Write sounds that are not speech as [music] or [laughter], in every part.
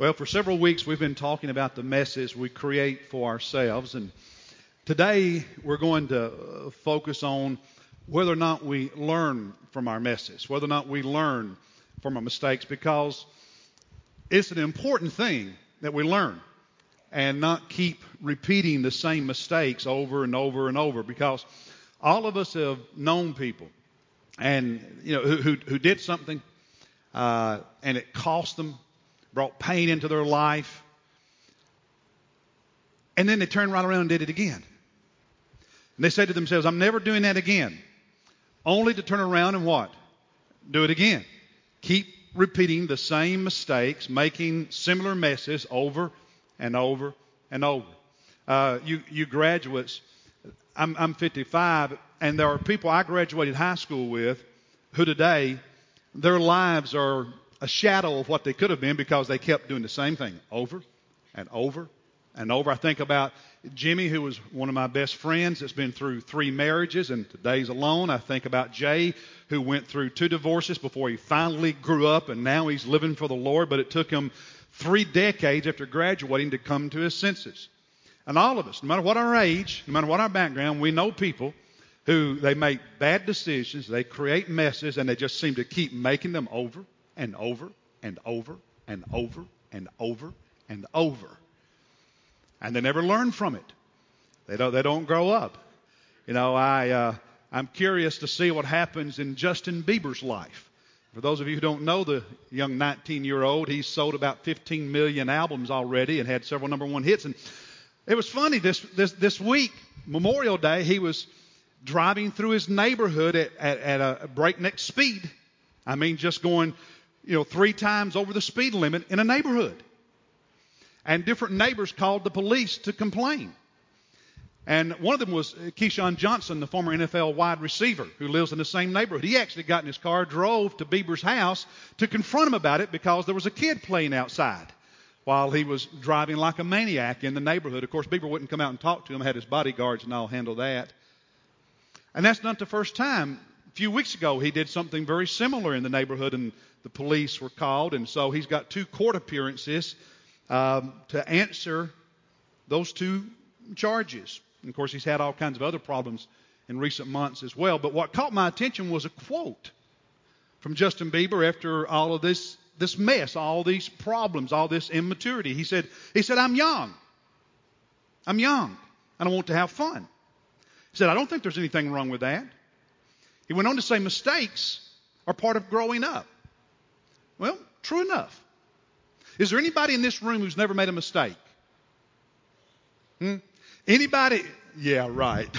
Well, for several weeks we've been talking about the messes we create for ourselves, and today we're going to uh, focus on whether or not we learn from our messes, whether or not we learn from our mistakes, because it's an important thing that we learn and not keep repeating the same mistakes over and over and over, because all of us have known people and you know who, who, who did something uh, and it cost them brought pain into their life. And then they turned right around and did it again. And they said to themselves, I'm never doing that again. Only to turn around and what? Do it again. Keep repeating the same mistakes, making similar messes over and over and over. Uh, you, you graduates, I'm, I'm 55, and there are people I graduated high school with who today, their lives are a shadow of what they could have been because they kept doing the same thing over and over and over. I think about Jimmy, who was one of my best friends, that's been through three marriages and today's alone. I think about Jay, who went through two divorces before he finally grew up and now he's living for the Lord, but it took him three decades after graduating to come to his senses. And all of us, no matter what our age, no matter what our background, we know people who they make bad decisions, they create messes, and they just seem to keep making them over and over and over and over and over and over. And they never learn from it. They don't, they don't grow up. You know, I, uh, I'm curious to see what happens in Justin Bieber's life. For those of you who don't know the young 19 year old, he's sold about 15 million albums already and had several number one hits. And it was funny this, this, this week, Memorial Day, he was driving through his neighborhood at, at, at a breakneck speed. I mean, just going you know, three times over the speed limit in a neighborhood. And different neighbors called the police to complain. And one of them was Keyshawn Johnson, the former NFL wide receiver who lives in the same neighborhood. He actually got in his car, drove to Bieber's house to confront him about it because there was a kid playing outside while he was driving like a maniac in the neighborhood. Of course, Bieber wouldn't come out and talk to him, had his bodyguards and all handle that. And that's not the first time. Few weeks ago, he did something very similar in the neighborhood, and the police were called, and so he's got two court appearances um, to answer those two charges. And of course, he's had all kinds of other problems in recent months as well. But what caught my attention was a quote from Justin Bieber after all of this this mess, all these problems, all this immaturity. He said, he said, I'm young. I'm young and I want to have fun. He said, I don't think there's anything wrong with that. He went on to say mistakes are part of growing up. Well, true enough. Is there anybody in this room who's never made a mistake? Hmm? Anybody? Yeah, right. [laughs]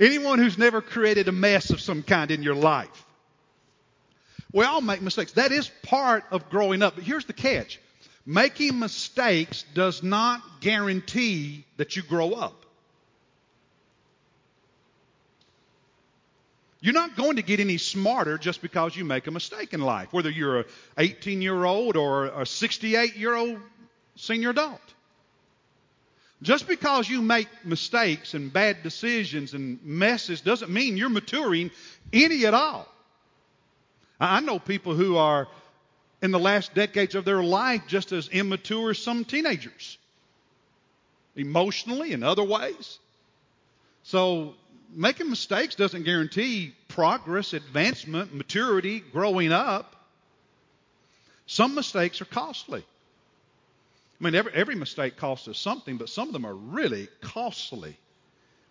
Anyone who's never created a mess of some kind in your life? We all make mistakes. That is part of growing up. But here's the catch making mistakes does not guarantee that you grow up. You're not going to get any smarter just because you make a mistake in life, whether you're an 18 year old or a 68 year old senior adult. Just because you make mistakes and bad decisions and messes doesn't mean you're maturing any at all. I know people who are in the last decades of their life just as immature as some teenagers, emotionally and other ways. So making mistakes doesn't guarantee progress, advancement, maturity, growing up. Some mistakes are costly. I mean, every, every mistake costs us something, but some of them are really costly.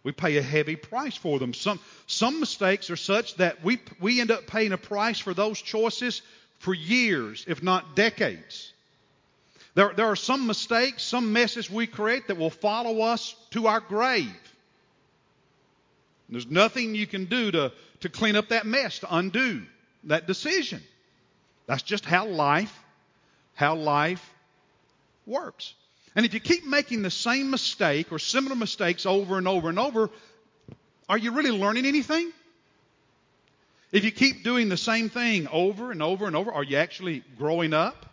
We pay a heavy price for them. Some, some mistakes are such that we, we end up paying a price for those choices for years, if not decades. There, there are some mistakes, some messes we create that will follow us to our grave. There's nothing you can do to, to clean up that mess, to undo that decision. That's just how life, how life works. And if you keep making the same mistake or similar mistakes over and over and over, are you really learning anything? If you keep doing the same thing over and over and over, are you actually growing up?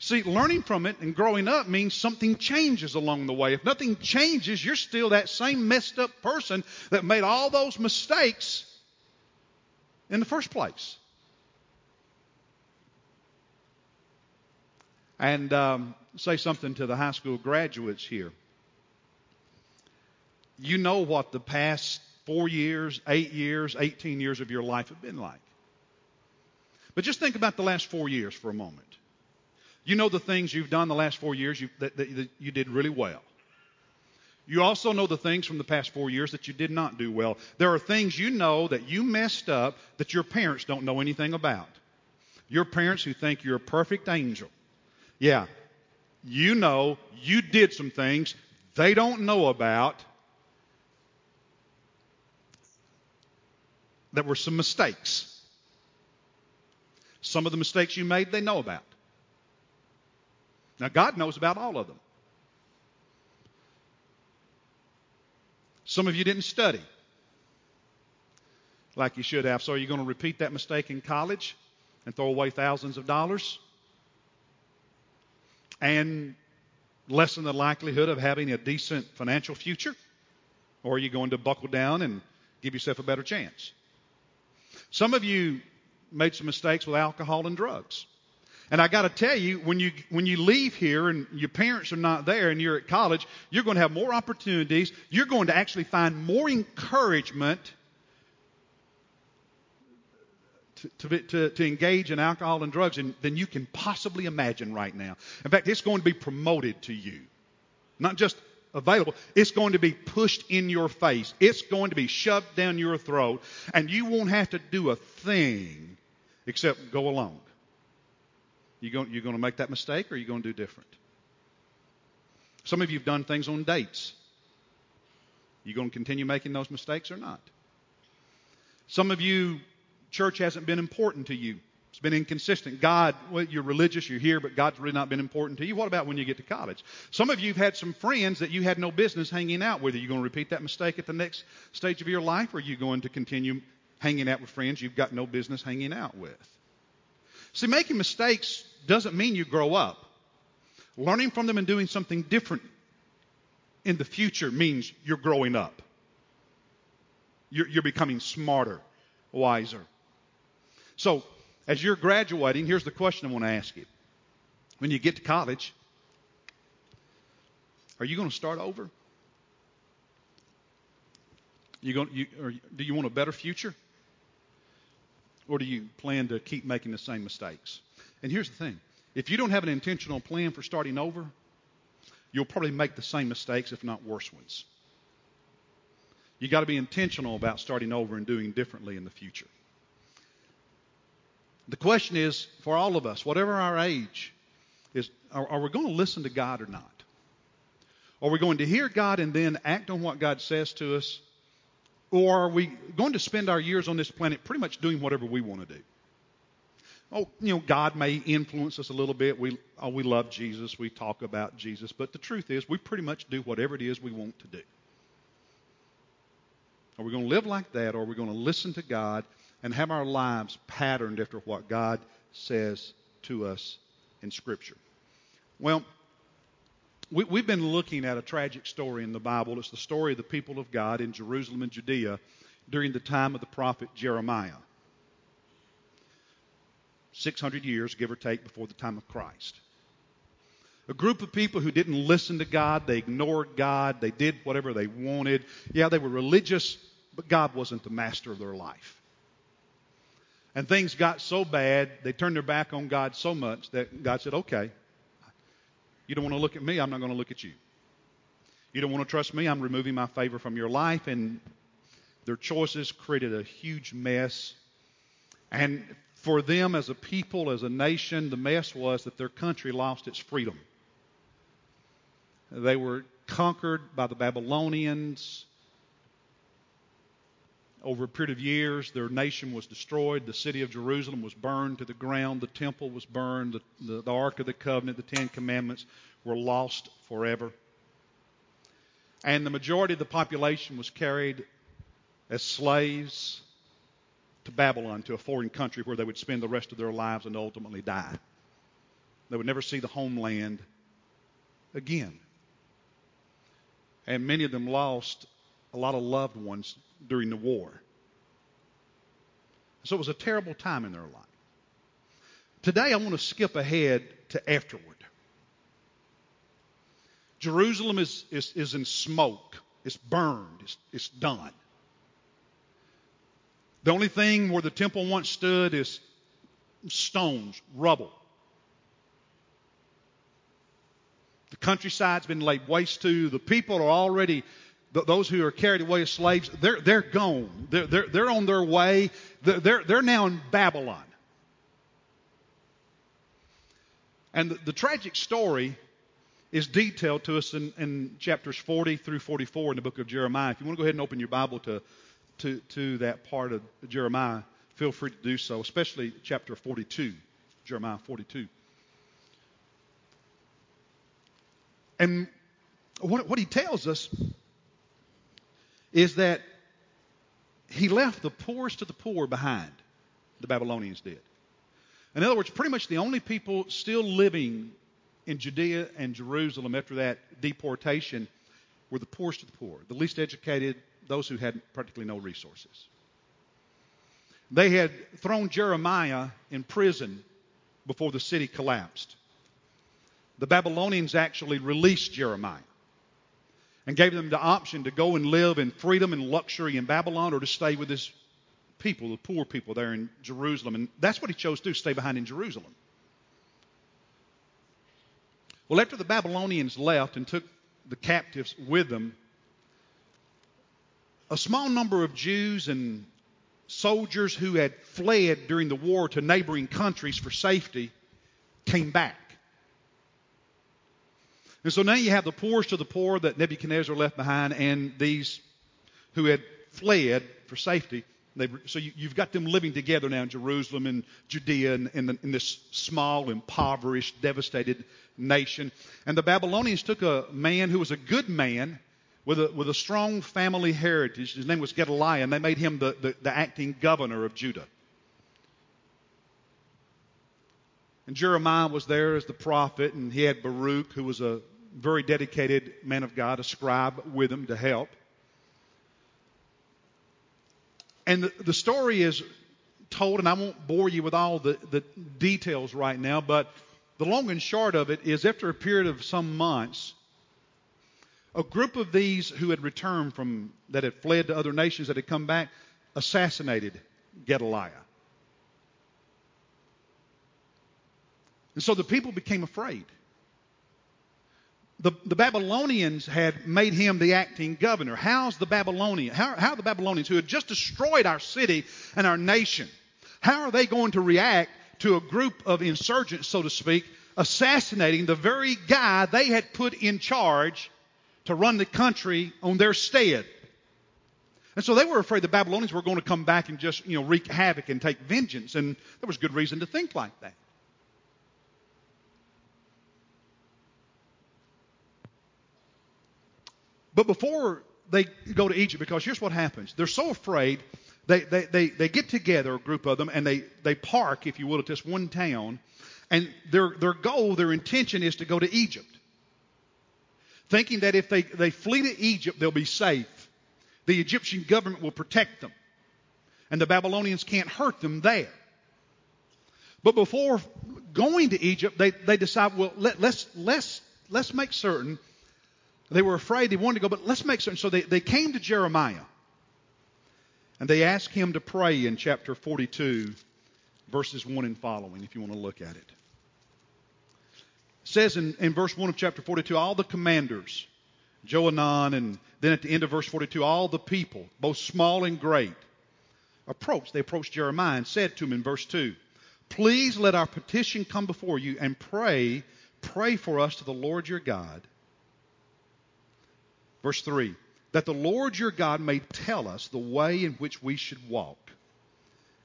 See, learning from it and growing up means something changes along the way. If nothing changes, you're still that same messed up person that made all those mistakes in the first place. and um, say something to the high school graduates here. You know what the past four years, eight years, 18 years of your life have been like. But just think about the last four years for a moment. You know the things you've done the last four years you, that, that, that you did really well. You also know the things from the past four years that you did not do well. There are things you know that you messed up that your parents don't know anything about. Your parents who think you're a perfect angel. Yeah, you know you did some things they don't know about that were some mistakes. Some of the mistakes you made, they know about. Now, God knows about all of them. Some of you didn't study like you should have. So, are you going to repeat that mistake in college and throw away thousands of dollars? And lessen the likelihood of having a decent financial future? Or are you going to buckle down and give yourself a better chance? Some of you made some mistakes with alcohol and drugs. And I got to tell you, when you when you leave here and your parents are not there and you're at college, you're going to have more opportunities. You're going to actually find more encouragement to, to, to, to engage in alcohol and drugs than, than you can possibly imagine right now. In fact, it's going to be promoted to you, not just available. It's going to be pushed in your face. It's going to be shoved down your throat, and you won't have to do a thing except go along. You going, you going to make that mistake or are you going to do different? Some of you have done things on dates. You going to continue making those mistakes or not? Some of you, church hasn't been important to you. It's been inconsistent. God, well, you're religious, you're here, but God's really not been important to you. What about when you get to college? Some of you have had some friends that you had no business hanging out with. Are you going to repeat that mistake at the next stage of your life, or are you going to continue hanging out with friends you've got no business hanging out with? See, making mistakes doesn't mean you grow up. Learning from them and doing something different in the future means you're growing up. You're, you're becoming smarter, wiser. So, as you're graduating, here's the question I want to ask you. When you get to college, are you going to start over? You going, you, or do you want a better future? Or do you plan to keep making the same mistakes? And here's the thing if you don't have an intentional plan for starting over, you'll probably make the same mistakes, if not worse ones. You got to be intentional about starting over and doing differently in the future. The question is for all of us, whatever our age, is are, are we going to listen to God or not? Are we going to hear God and then act on what God says to us? Or are we going to spend our years on this planet pretty much doing whatever we want to do? Oh, you know, God may influence us a little bit. We, oh, we love Jesus. We talk about Jesus. But the truth is, we pretty much do whatever it is we want to do. Are we going to live like that, or are we going to listen to God and have our lives patterned after what God says to us in Scripture? Well, we, we've been looking at a tragic story in the Bible. It's the story of the people of God in Jerusalem and Judea during the time of the prophet Jeremiah. 600 years, give or take, before the time of Christ. A group of people who didn't listen to God, they ignored God, they did whatever they wanted. Yeah, they were religious, but God wasn't the master of their life. And things got so bad, they turned their back on God so much that God said, okay, you don't want to look at me, I'm not going to look at you. You don't want to trust me, I'm removing my favor from your life. And their choices created a huge mess. And for them as a people, as a nation, the mess was that their country lost its freedom. They were conquered by the Babylonians. Over a period of years, their nation was destroyed. The city of Jerusalem was burned to the ground. The temple was burned. The, the, the Ark of the Covenant, the Ten Commandments were lost forever. And the majority of the population was carried as slaves to Babylon, to a foreign country where they would spend the rest of their lives and ultimately die. They would never see the homeland again. And many of them lost a lot of loved ones during the war. So it was a terrible time in their life. Today I want to skip ahead to afterward. Jerusalem is, is, is in smoke. It's burned. It's, it's done. The only thing where the temple once stood is stones, rubble. The countryside's been laid waste to. The people are already, those who are carried away as slaves, they're, they're gone. They're, they're, they're on their way. They're, they're, they're now in Babylon. And the, the tragic story is detailed to us in, in, chapters 40 through 44 in the book of Jeremiah. If you want to go ahead and open your Bible to, to, to that part of Jeremiah, feel free to do so, especially chapter 42, Jeremiah 42. And what, what he tells us is that he left the poorest of the poor behind, the Babylonians did. In other words, pretty much the only people still living in Judea and Jerusalem after that deportation were the poorest of the poor, the least educated, those who had practically no resources. They had thrown Jeremiah in prison before the city collapsed. The Babylonians actually released Jeremiah and gave them the option to go and live in freedom and luxury in Babylon or to stay with his people, the poor people there in Jerusalem. And that's what he chose to do, stay behind in Jerusalem. Well, after the Babylonians left and took the captives with them, a small number of Jews and soldiers who had fled during the war to neighboring countries for safety came back. And so now you have the poorest of the poor that Nebuchadnezzar left behind and these who had fled for safety. They, so you, have got them living together now in Jerusalem and Judea and in, in this small, impoverished, devastated nation. And the Babylonians took a man who was a good man with a, with a strong family heritage. His name was Gedaliah, and they made him the, the, the acting governor of Judah. And Jeremiah was there as the prophet, and he had Baruch, who was a very dedicated man of God, a scribe with him to help. And the, the story is told, and I won't bore you with all the, the details right now, but the long and short of it is after a period of some months, a group of these who had returned from, that had fled to other nations, that had come back, assassinated Gedaliah. And so the people became afraid the, the Babylonians had made him the acting governor. How's the Babylonian? How, how the Babylonians who had just destroyed our city and our nation? How are they going to react to a group of insurgents, so to speak, assassinating the very guy they had put in charge to run the country on their stead? And so they were afraid the Babylonians were going to come back and just, you know, wreak havoc and take vengeance. And there was good reason to think like that. But before they go to Egypt, because here's what happens they're so afraid, they, they, they, they get together, a group of them, and they, they park, if you will, at this one town. And their, their goal, their intention is to go to Egypt. Thinking that if they, they flee to Egypt, they'll be safe. The Egyptian government will protect them. And the Babylonians can't hurt them there. But before going to Egypt, they, they decide, well, let, let's, let's, let's make certain they were afraid. They wanted to go, but let's make certain. So they, they came to Jeremiah and they asked him to pray in chapter 42, verses 1 and following, if you want to look at it. It says in, in verse 1 of chapter 42, all the commanders, Johanan, and then at the end of verse 42, all the people, both small and great, approached. They approached Jeremiah and said to him in verse 2, Please let our petition come before you and pray, pray for us to the Lord your God Verse 3 that the Lord your God may tell us the way in which we should walk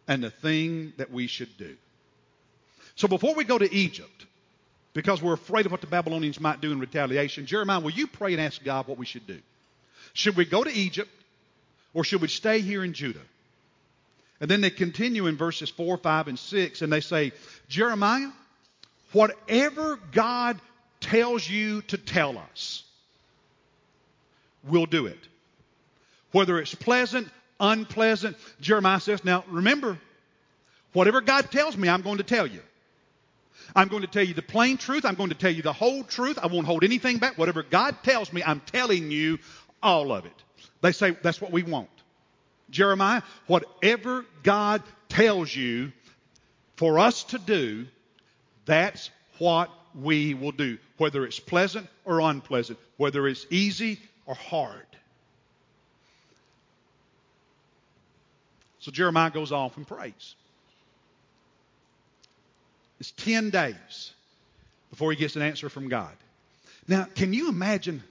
and the thing that we should do. So before we go to Egypt, because we're afraid of what the Babylonians might do in retaliation, Jeremiah, will you pray and ask God what we should do? Should we go to Egypt or should we stay here in Judah? And then they continue in verses 4, 5, and 6, and they say, Jeremiah, whatever God tells you to tell us, we'll do it. Whether it's pleasant, unpleasant, Jeremiah says, now remember, whatever God tells me, I'm going to tell you. I'm going to tell you the plain truth. I'm going to tell you the whole truth. I won't hold anything back. Whatever God tells me, I'm telling you all of it. They say that's what we want. Jeremiah, whatever God tells you for us to do, that's what we will do, whether it's pleasant or unpleasant, whether it's easy or hard. So Jeremiah goes off and prays. It's 10 days before he gets an answer from God. Now, can you imagine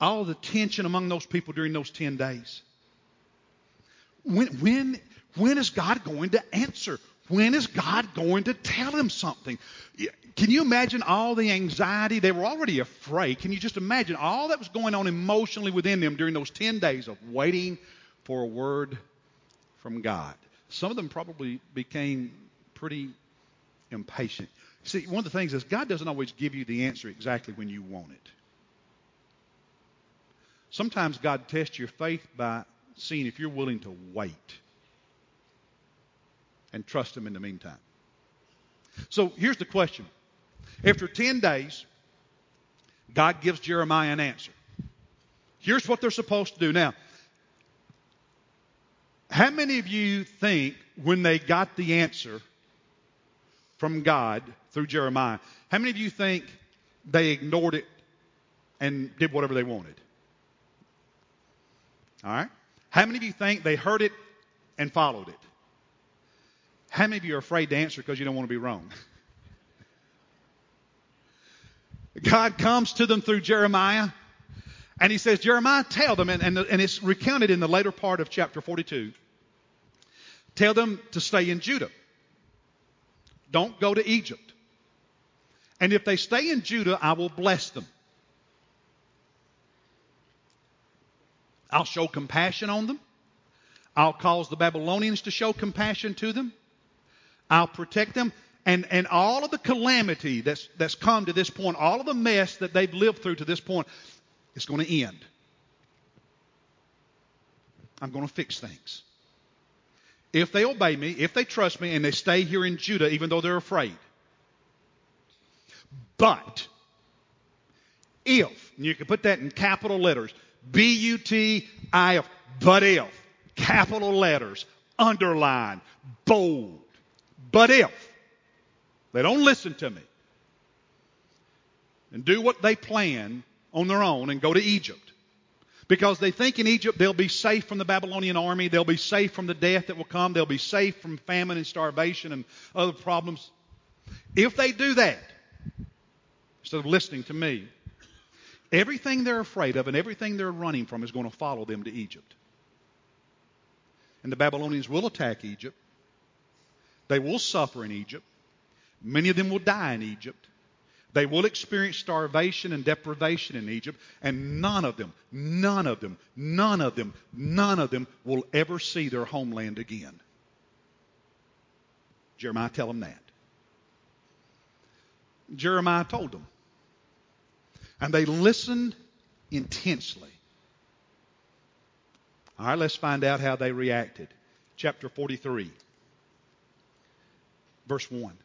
all the tension among those people during those 10 days? When, when, when is God going to answer? When is God going to tell him something? Can you imagine all the anxiety? They were already afraid. Can you just imagine all that was going on emotionally within them during those 10 days of waiting for a word from God? Some of them probably became pretty impatient. See, one of the things is God doesn't always give you the answer exactly when you want it. Sometimes God tests your faith by seeing if you're willing to wait and trust Him in the meantime. So here's the question. After 10 days, God gives Jeremiah an answer. Here's what they're supposed to do. Now, how many of you think when they got the answer from God through Jeremiah, how many of you think they ignored it and did whatever they wanted? All right? How many of you think they heard it and followed it? How many of you are afraid to answer because you don't want to be wrong? God comes to them through Jeremiah, and he says, Jeremiah, tell them, and, and, and it's recounted in the later part of chapter 42. Tell them to stay in Judah. Don't go to Egypt. And if they stay in Judah, I will bless them. I'll show compassion on them. I'll cause the Babylonians to show compassion to them. I'll protect them. And, and all of the calamity that's, that's come to this point, all of the mess that they've lived through to this point, is going to end. I'm going to fix things. If they obey me, if they trust me, and they stay here in Judah, even though they're afraid. But, if, you can put that in capital letters, B U T I F, but if, capital letters, underline, bold. But if they don't listen to me and do what they plan on their own and go to Egypt, because they think in Egypt they'll be safe from the Babylonian army, they'll be safe from the death that will come, they'll be safe from famine and starvation and other problems. If they do that, instead of listening to me, everything they're afraid of and everything they're running from is going to follow them to Egypt. And the Babylonians will attack Egypt. They will suffer in Egypt. Many of them will die in Egypt. They will experience starvation and deprivation in Egypt, and none of them, none of them, none of them, none of them will ever see their homeland again. Jeremiah tell them that. Jeremiah told them. And they listened intensely. All right, let's find out how they reacted. Chapter 43, verse 1.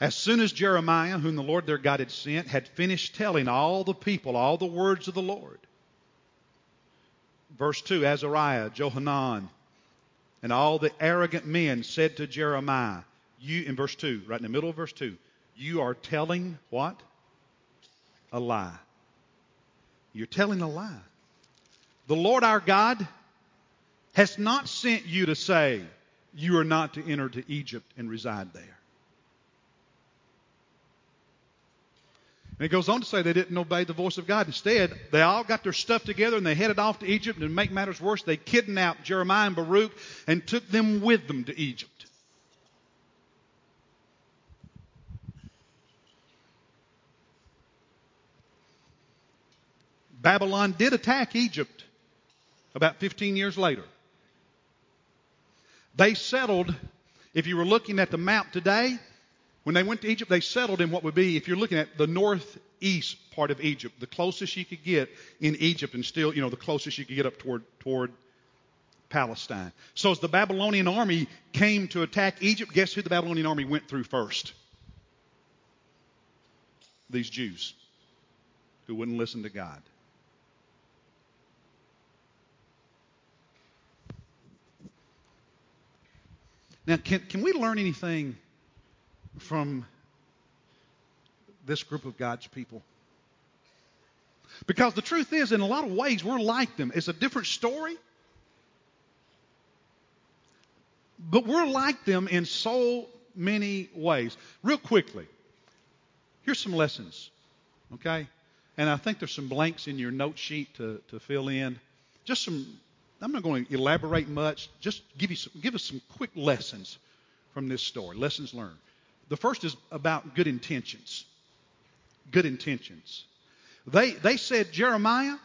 As soon as Jeremiah, whom the Lord their God had sent, had finished telling all the people all the words of the Lord, verse 2 Azariah, Johanan, and all the arrogant men said to Jeremiah, You, in verse 2, right in the middle of verse 2, you are telling what? A lie. You're telling a lie. The Lord our God has not sent you to say, You are not to enter to Egypt and reside there. And it goes on to say they didn't obey the voice of God. Instead, they all got their stuff together and they headed off to Egypt. And to make matters worse, they kidnapped Jeremiah and Baruch and took them with them to Egypt. Babylon did attack Egypt about 15 years later. They settled, if you were looking at the map today, when they went to Egypt, they settled in what would be, if you're looking at the northeast part of Egypt, the closest you could get in Egypt, and still, you know, the closest you could get up toward toward Palestine. So as the Babylonian army came to attack Egypt, guess who the Babylonian army went through first? these Jews who wouldn't listen to God. Now, can, can we learn anything from this group of God's people? Because the truth is, in a lot of ways, we're like them. It's a different story, but we're like them in so many ways. Real quickly, here's some lessons, okay? And I think there's some blanks in your note sheet to, to fill in. Just some, I'm not going to elaborate much. Just give, you some, give us some quick lessons from this story, lessons learned. The first is about good intentions. Good intentions. They, they said, Jeremiah,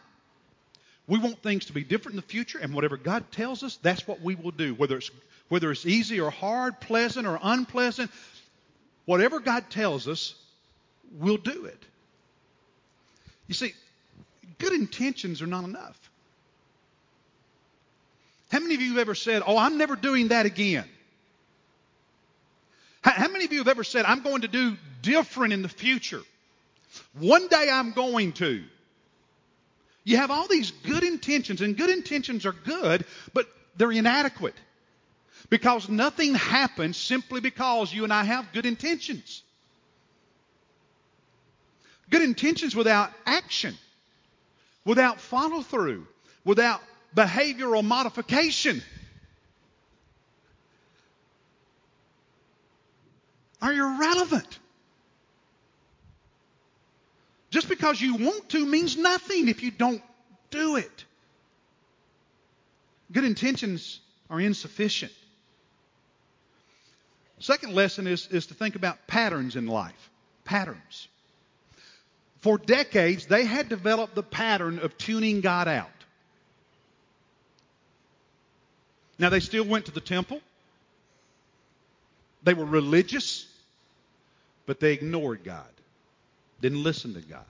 we want things to be different in the future, and whatever God tells us, that's what we will do. Whether it's, whether it's easy or hard, pleasant or unpleasant, whatever God tells us, we'll do it. You see, good intentions are not enough. How many of you have ever said, Oh, I'm never doing that again? How, many of you have ever said, I'm going to do different in the future? One day I'm going to. You have all these good intentions, and good intentions are good, but they're inadequate. Because nothing happens simply because you and I have good intentions. Good intentions without action, without follow through, without behavioral modification are irrelevant. Just because you want to means nothing if you don't do it. Good intentions are insufficient. Second lesson is, is to think about patterns in life. Patterns. For decades, they had developed the pattern of tuning God out. Now, they still went to the temple. They were religious, but they ignored God didn't listen to God,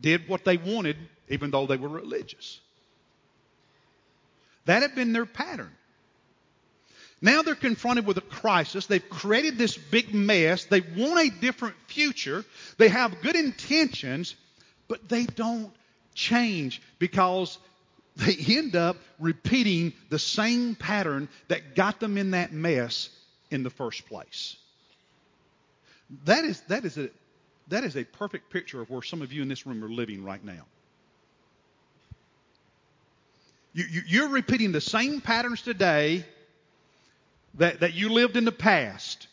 did what they wanted even though they were religious. That had been their pattern. Now they're confronted with a crisis. They've created this big mess. They want a different future. They have good intentions, but they don't change because they end up repeating the same pattern that got them in that mess in the first place. That is, that is a, that is a perfect picture of where some of you in this room are living right now. You, you, you're repeating the same patterns today that, that you lived in the past.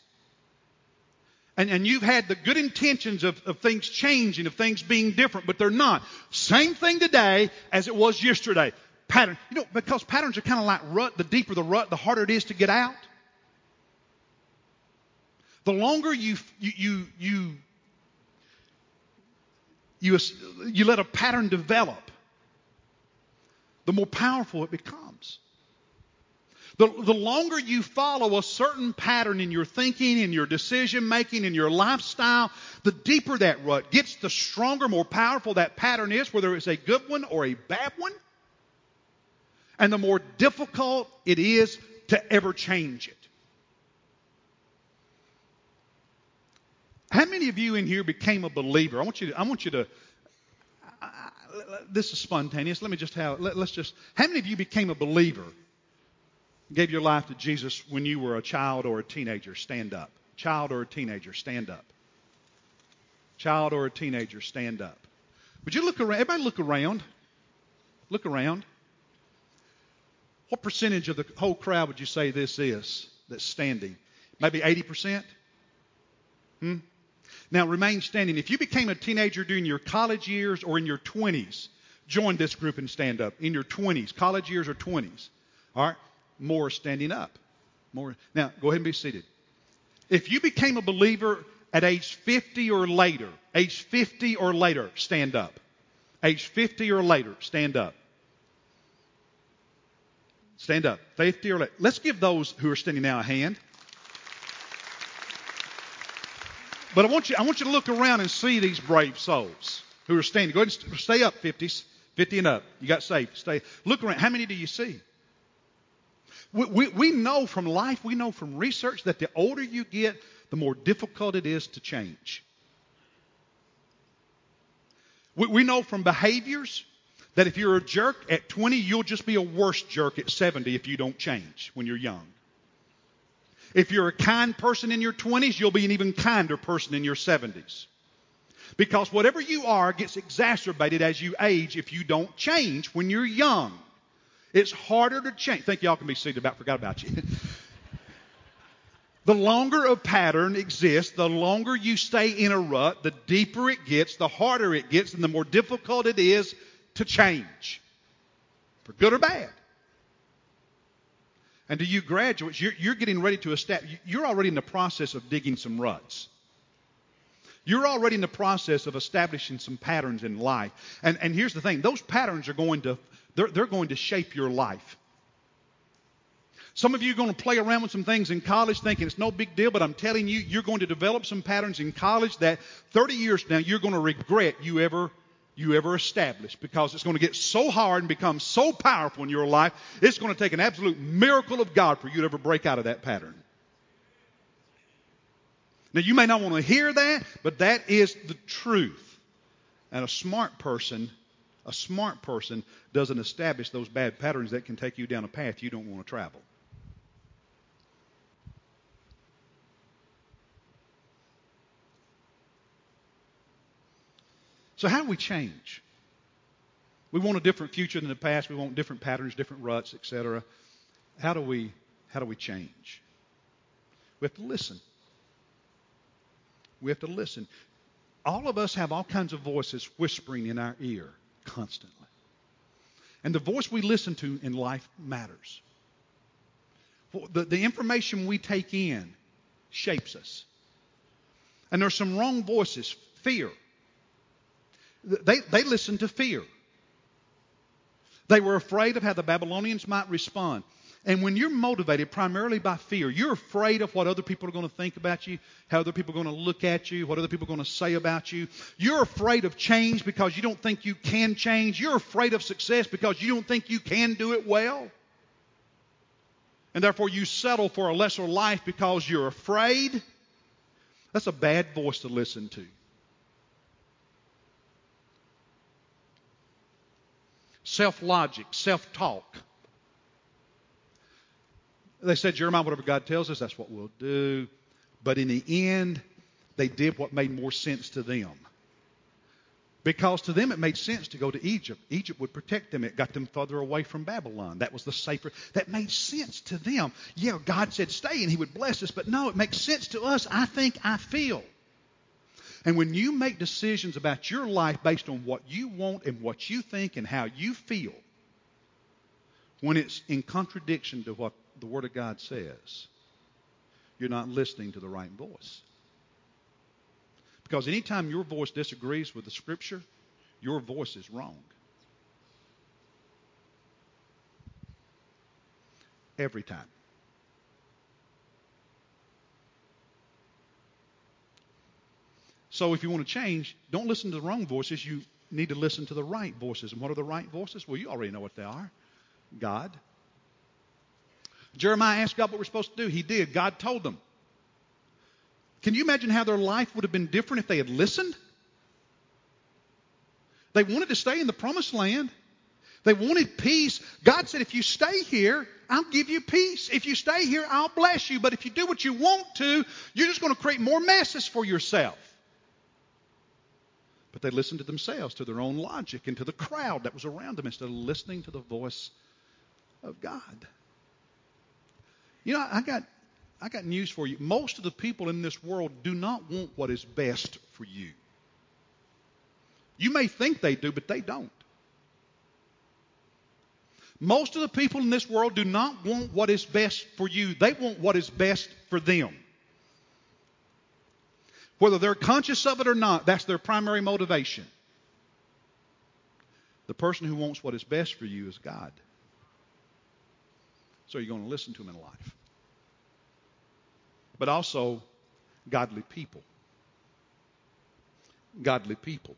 And, and you've had the good intentions of, of things changing, of things being different, but they're not. Same thing today as it was yesterday. Pattern. You know, because patterns are kind of like rut. The deeper the rut, the harder it is to get out. The longer you, you, you, you you, you let a pattern develop, the more powerful it becomes. The, the longer you follow a certain pattern in your thinking, in your decision making, in your lifestyle, the deeper that rut gets, the stronger, more powerful that pattern is, whether it's a good one or a bad one. And the more difficult it is to ever change it. How many of you in here became a believer? I want you to, I want you to, this is spontaneous. Let me just have, let, us just, how many of you became a believer, gave your life to Jesus when you were a child or a teenager? Stand up. Child or a teenager, stand up. Child or a teenager, stand up. Would you look around? Everybody look around. Look around. What percentage of the whole crowd would you say this is that's standing? Maybe 80%? Hmm? Now remain standing. If you became a teenager during your college years or in your 20s, join this group and stand up. In your 20s, college years or 20s. All right? More standing up. More. Now, go ahead and be seated. If you became a believer at age 50 or later, age 50 or later, stand up. Age 50 or later, stand up. Stand up. 50 or later. Let's give those who are standing now a hand. But I want you, I want you to look around and see these brave souls who are standing. Go ahead and stay up, 50s, 50 and up. You got saved. Stay. Look around. How many do you see? We, we, we know from life, we know from research that the older you get, the more difficult it is to change. We, we know from behaviors that if you're a jerk at 20, you'll just be a worse jerk at 70 if you don't change when you're young. If you're a kind person in your 20s, you'll be an even kinder person in your 70s. Because whatever you are gets exacerbated as you age if you don't change when you're young. It's harder to change. Think y'all can be seated about, forgot about you. the longer a pattern exists, the longer you stay in a rut, the deeper it gets, the harder it gets, and the more difficult it is to change. For good or bad. And to you graduates, you're, you're getting ready to establish, you're already in the process of digging some ruts. You're already in the process of establishing some patterns in life. And, and here's the thing those patterns are going to, they're, they're going to shape your life. Some of you are going to play around with some things in college thinking it's no big deal, but I'm telling you, you're going to develop some patterns in college that 30 years now you're going to regret you ever you ever established because it's going to get so hard and become so powerful in your life, it's going to take an absolute miracle of God for you to ever break out of that pattern. Now, you may not want to hear that, but that is the truth. And a smart person, a smart person doesn't establish those bad patterns that can take you down a path you don't want to travel. So, how do we change? We want a different future than the past. We want different patterns, different ruts, etc. How do we how do we change? We have to listen. We have to listen. All of us have all kinds of voices whispering in our ear constantly. And the voice we listen to in life matters. The, the information we take in shapes us. And there's some wrong voices. Fear. They, they listened to fear. They were afraid of how the Babylonians might respond. And when you're motivated primarily by fear, you're afraid of what other people are going to think about you, how other people are going to look at you, what other people are going to say about you. You're afraid of change because you don't think you can change. You're afraid of success because you don't think you can do it well. And therefore, you settle for a lesser life because you're afraid. That's a bad voice to listen to. Self logic, self talk they said, Jeremiah, whatever God tells us, that's what we'll do. But in the end, they did what made more sense to them. Because to them it made sense to go to Egypt. Egypt would protect them. It got them further away from Babylon. That was the safer. That made sense to them. Yeah, God said stay and He would bless us, but no, it makes sense to us. I think, I feel. And when you make decisions about your life based on what you want and what you think and how you feel, when it's in contradiction to what the Word of God says, you're not listening to the right voice. Because anytime your voice disagrees with the Scripture, your voice is wrong. Every time. So if you want to change, don't listen to the wrong voices. You need to listen to the right voices. And what are the right voices? Well, you already know what they are God, Jeremiah asked God what we're supposed to do. He did. God told them. Can you imagine how their life would have been different if they had listened? They wanted to stay in the promised land. They wanted peace. God said, if you stay here, I'll give you peace. If you stay here, I'll bless you. But if you do what you want to, you're just going to create more messes for yourself. But they listened to themselves, to their own logic, and to the crowd that was around them instead of listening to the voice of God. You know, I got, I got news for you. Most of the people in this world do not want what is best for you. You may think they do, but they don't. Most of the people in this world do not want what is best for you. They want what is best for them. Whether they're conscious of it or not, that's their primary motivation. The person who wants what is best for you is God. So you're going to listen to him in life but also godly people. Godly people.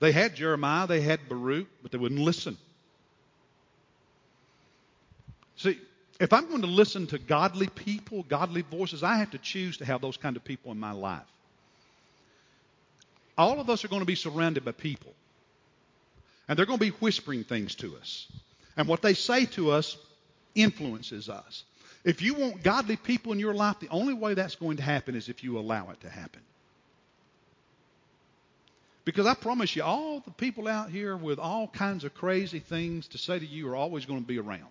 They had Jeremiah, they had Baruch, but they wouldn't listen. See, if I'm going to listen to godly people, godly voices, I have to choose to have those kind of people in my life. all of us are going to be surrounded by people. And they're going to be whispering things to us. And what they say to us influences us. If you want godly people in your life, the only way that's going to happen is if you allow it to happen. Because I promise you, all the people out here with all kinds of crazy things to say to you are always going to be around.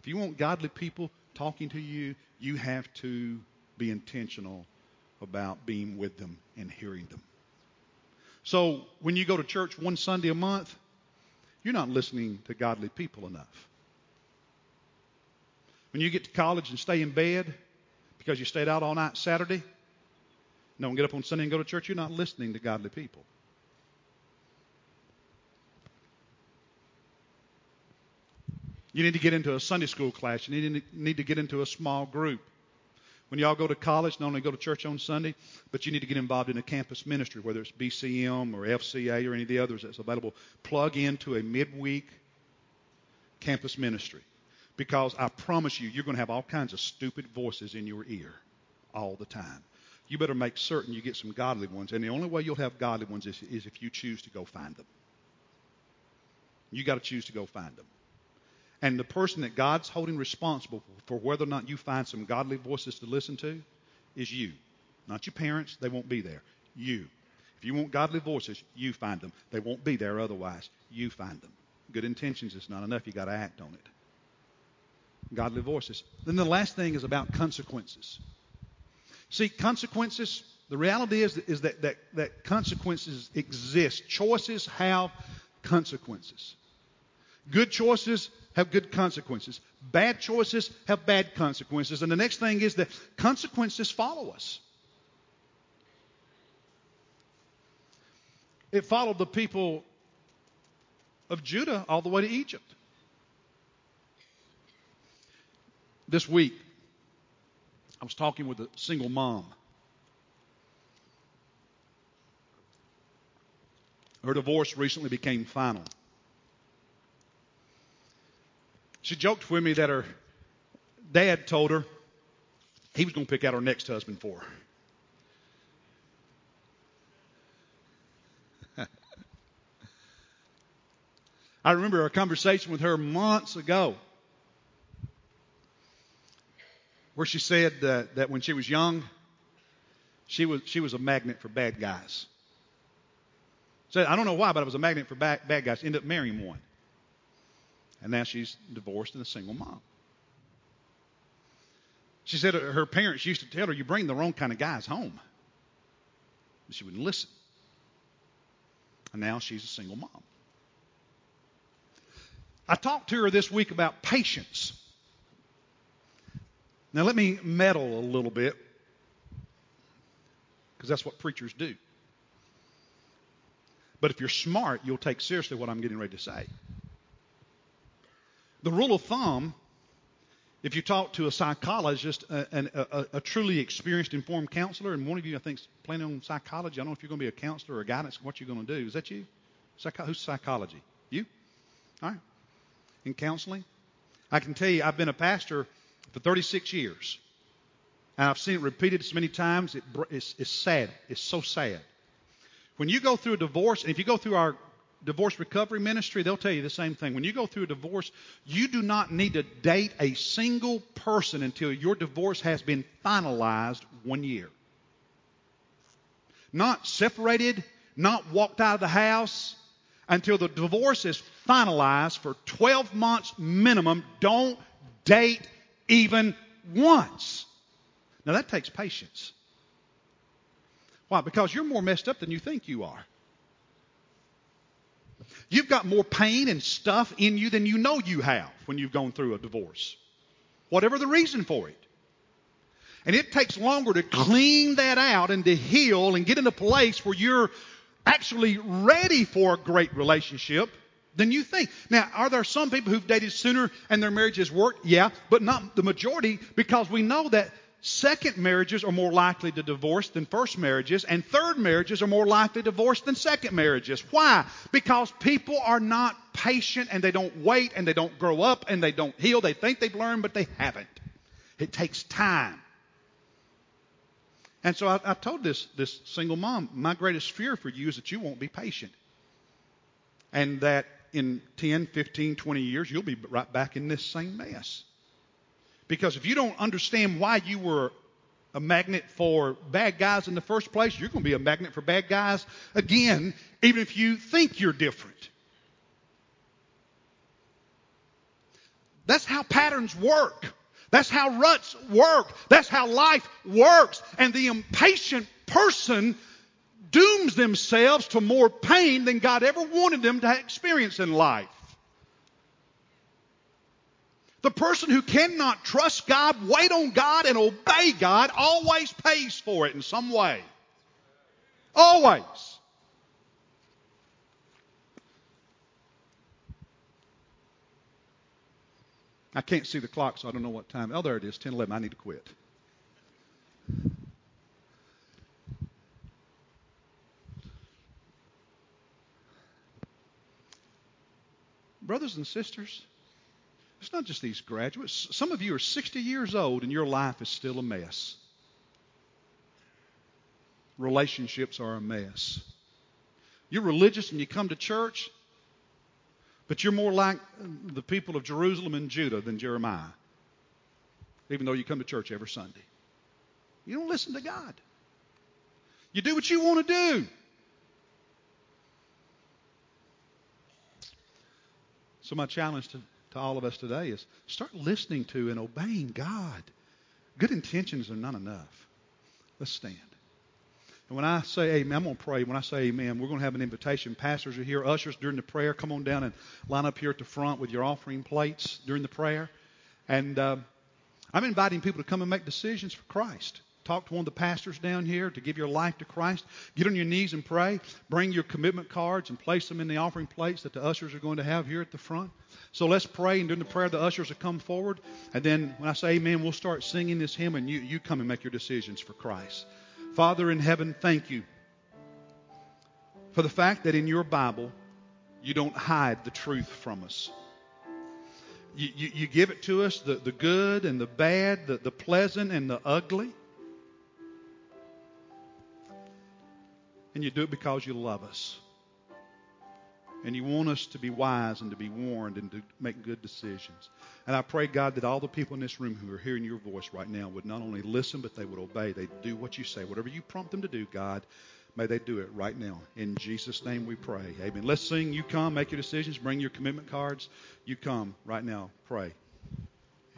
If you want godly people talking to you, you have to be intentional about being with them and hearing them. So when you go to church one Sunday a month, you're not listening to godly people enough. When you get to college and stay in bed because you stayed out all night Saturday, don't get up on Sunday and go to church, you're not listening to godly people. You need to get into a Sunday school class. You need to, need to get into a small group. When y'all go to college, not only go to church on Sunday, but you need to get involved in a campus ministry, whether it's BCM or FCA or any of the others that's available. Plug into a midweek campus ministry. Because I promise you, you're going to have all kinds of stupid voices in your ear all the time. You better make certain you get some godly ones. And the only way you'll have godly ones is, is if you choose to go find them. You got to choose to go find them. And the person that God's holding responsible for whether or not you find some godly voices to listen to is you. Not your parents, they won't be there. You. If you want godly voices, you find them. They won't be there otherwise. You find them. Good intentions is not enough. You got to act on it. Godly voices. Then the last thing is about consequences. See, consequences, the reality is, is that, that, that consequences exist. Choices have consequences. Good choices have good consequences. Bad choices have bad consequences. And the next thing is that consequences follow us. It followed the people of Judah all the way to Egypt. This week, I was talking with a single mom. Her divorce recently became final. She joked with me that her dad told her he was going to pick out her next husband for her. [laughs] I remember a conversation with her months ago where she said that, that when she was young, she was, she was a magnet for bad guys. Said, I don't know why, but I was a magnet for bad, bad guys. Ended up marrying one. And now she's divorced and a single mom. She said her parents used to tell her, You bring the wrong kind of guys home. But she wouldn't listen. And now she's a single mom. I talked to her this week about patience. Now, let me meddle a little bit, because that's what preachers do. But if you're smart, you'll take seriously what I'm getting ready to say. The rule of thumb, if you talk to a psychologist, uh, a, a, a, truly experienced, informed counselor, and one of you, I think, is planning on psychology. I don't know if you're going to be a counselor or a guidance, what you're going to do. Is that you? Psycho- who's psychology? You? All right. In counseling? I can tell you, I've been a pastor for 36 years. And I've seen it repeated so many times, it, it's, it's sad. It's so sad. When you go through a divorce, and if you go through our divorce recovery ministry, they'll tell you the same thing. When you go through a divorce, you do not need to date a single person until your divorce has been finalized one year. Not separated, not walked out of the house until the divorce is finalized for 12 months minimum. Don't date even once. Now that takes patience. Why? Because you're more messed up than you think you are. You've got more pain and stuff in you than you know you have when you've gone through a divorce. Whatever the reason for it. And it takes longer to clean that out and to heal and get in a place where you're actually ready for a great relationship than you think. Now, are there some people who've dated sooner and their marriages worked? Yeah, but not the majority because we know that second marriages are more likely to divorce than first marriages, and third marriages are more likely to divorce than second marriages. Why? Because people are not patient and they don't wait and they don't grow up and they don't heal. They think they've learned, but they haven't. It takes time. And so I, I told this, this single mom, my greatest fear for you is that you won't be patient. And that in 10, 15, 20 years, you'll be right back in this same mess. Because if you don't understand why you were a magnet for bad guys in the first place, you're going to be a magnet for bad guys again, even if you think you're different. That's how patterns work. That's how ruts work. That's how life works. And the impatient person dooms themselves to more pain than God ever wanted them to experience in life. The person who cannot trust God, wait on God, and obey God always pays for it in some way. Always. I can't see the clock, so I don't know what time. Oh, there it is, 10, 11. I need to quit. Brothers and sisters, it's not just these graduates. Some of you are 60 years old and your life is still a mess. Relationships are a mess. You're religious and you come to church, but you're more like the people of Jerusalem and Judah than Jeremiah, even though you come to church every Sunday. You don't listen to God. You do what you want to do. So, my challenge to, to all of us today is start listening to and obeying God. Good intentions are not enough. Let's stand. And when I say amen, I'm going to pray. When I say amen, we're going to have an invitation. Pastors are here. Ushers during the prayer, come on down and line up here at the front with your offering plates during the prayer. And uh, I'm inviting people to come and make decisions for Christ. Talk to one of the pastors down here to give your life to Christ. Get on your knees and pray. Bring your commitment cards and place them in the offering plates that the ushers are going to have here at the front. So let's pray, and during the prayer, the ushers will come forward. And then when I say amen, we'll start singing this hymn, and you, you come and make your decisions for Christ. Father in heaven, thank you for the fact that in your Bible, you don't hide the truth from us. You, you, you give it to us, the, the good and the bad, the, the pleasant and the ugly. And you do it because you love us. And you want us to be wise and to be warned and to make good decisions. And I pray, God, that all the people in this room who are hearing your voice right now would not only listen, but they would obey. They'd do what you say. Whatever you prompt them to do, God, may they do it right now. In Jesus' name we pray. Amen. Let's sing. You come, make your decisions, bring your commitment cards. You come right now. Pray.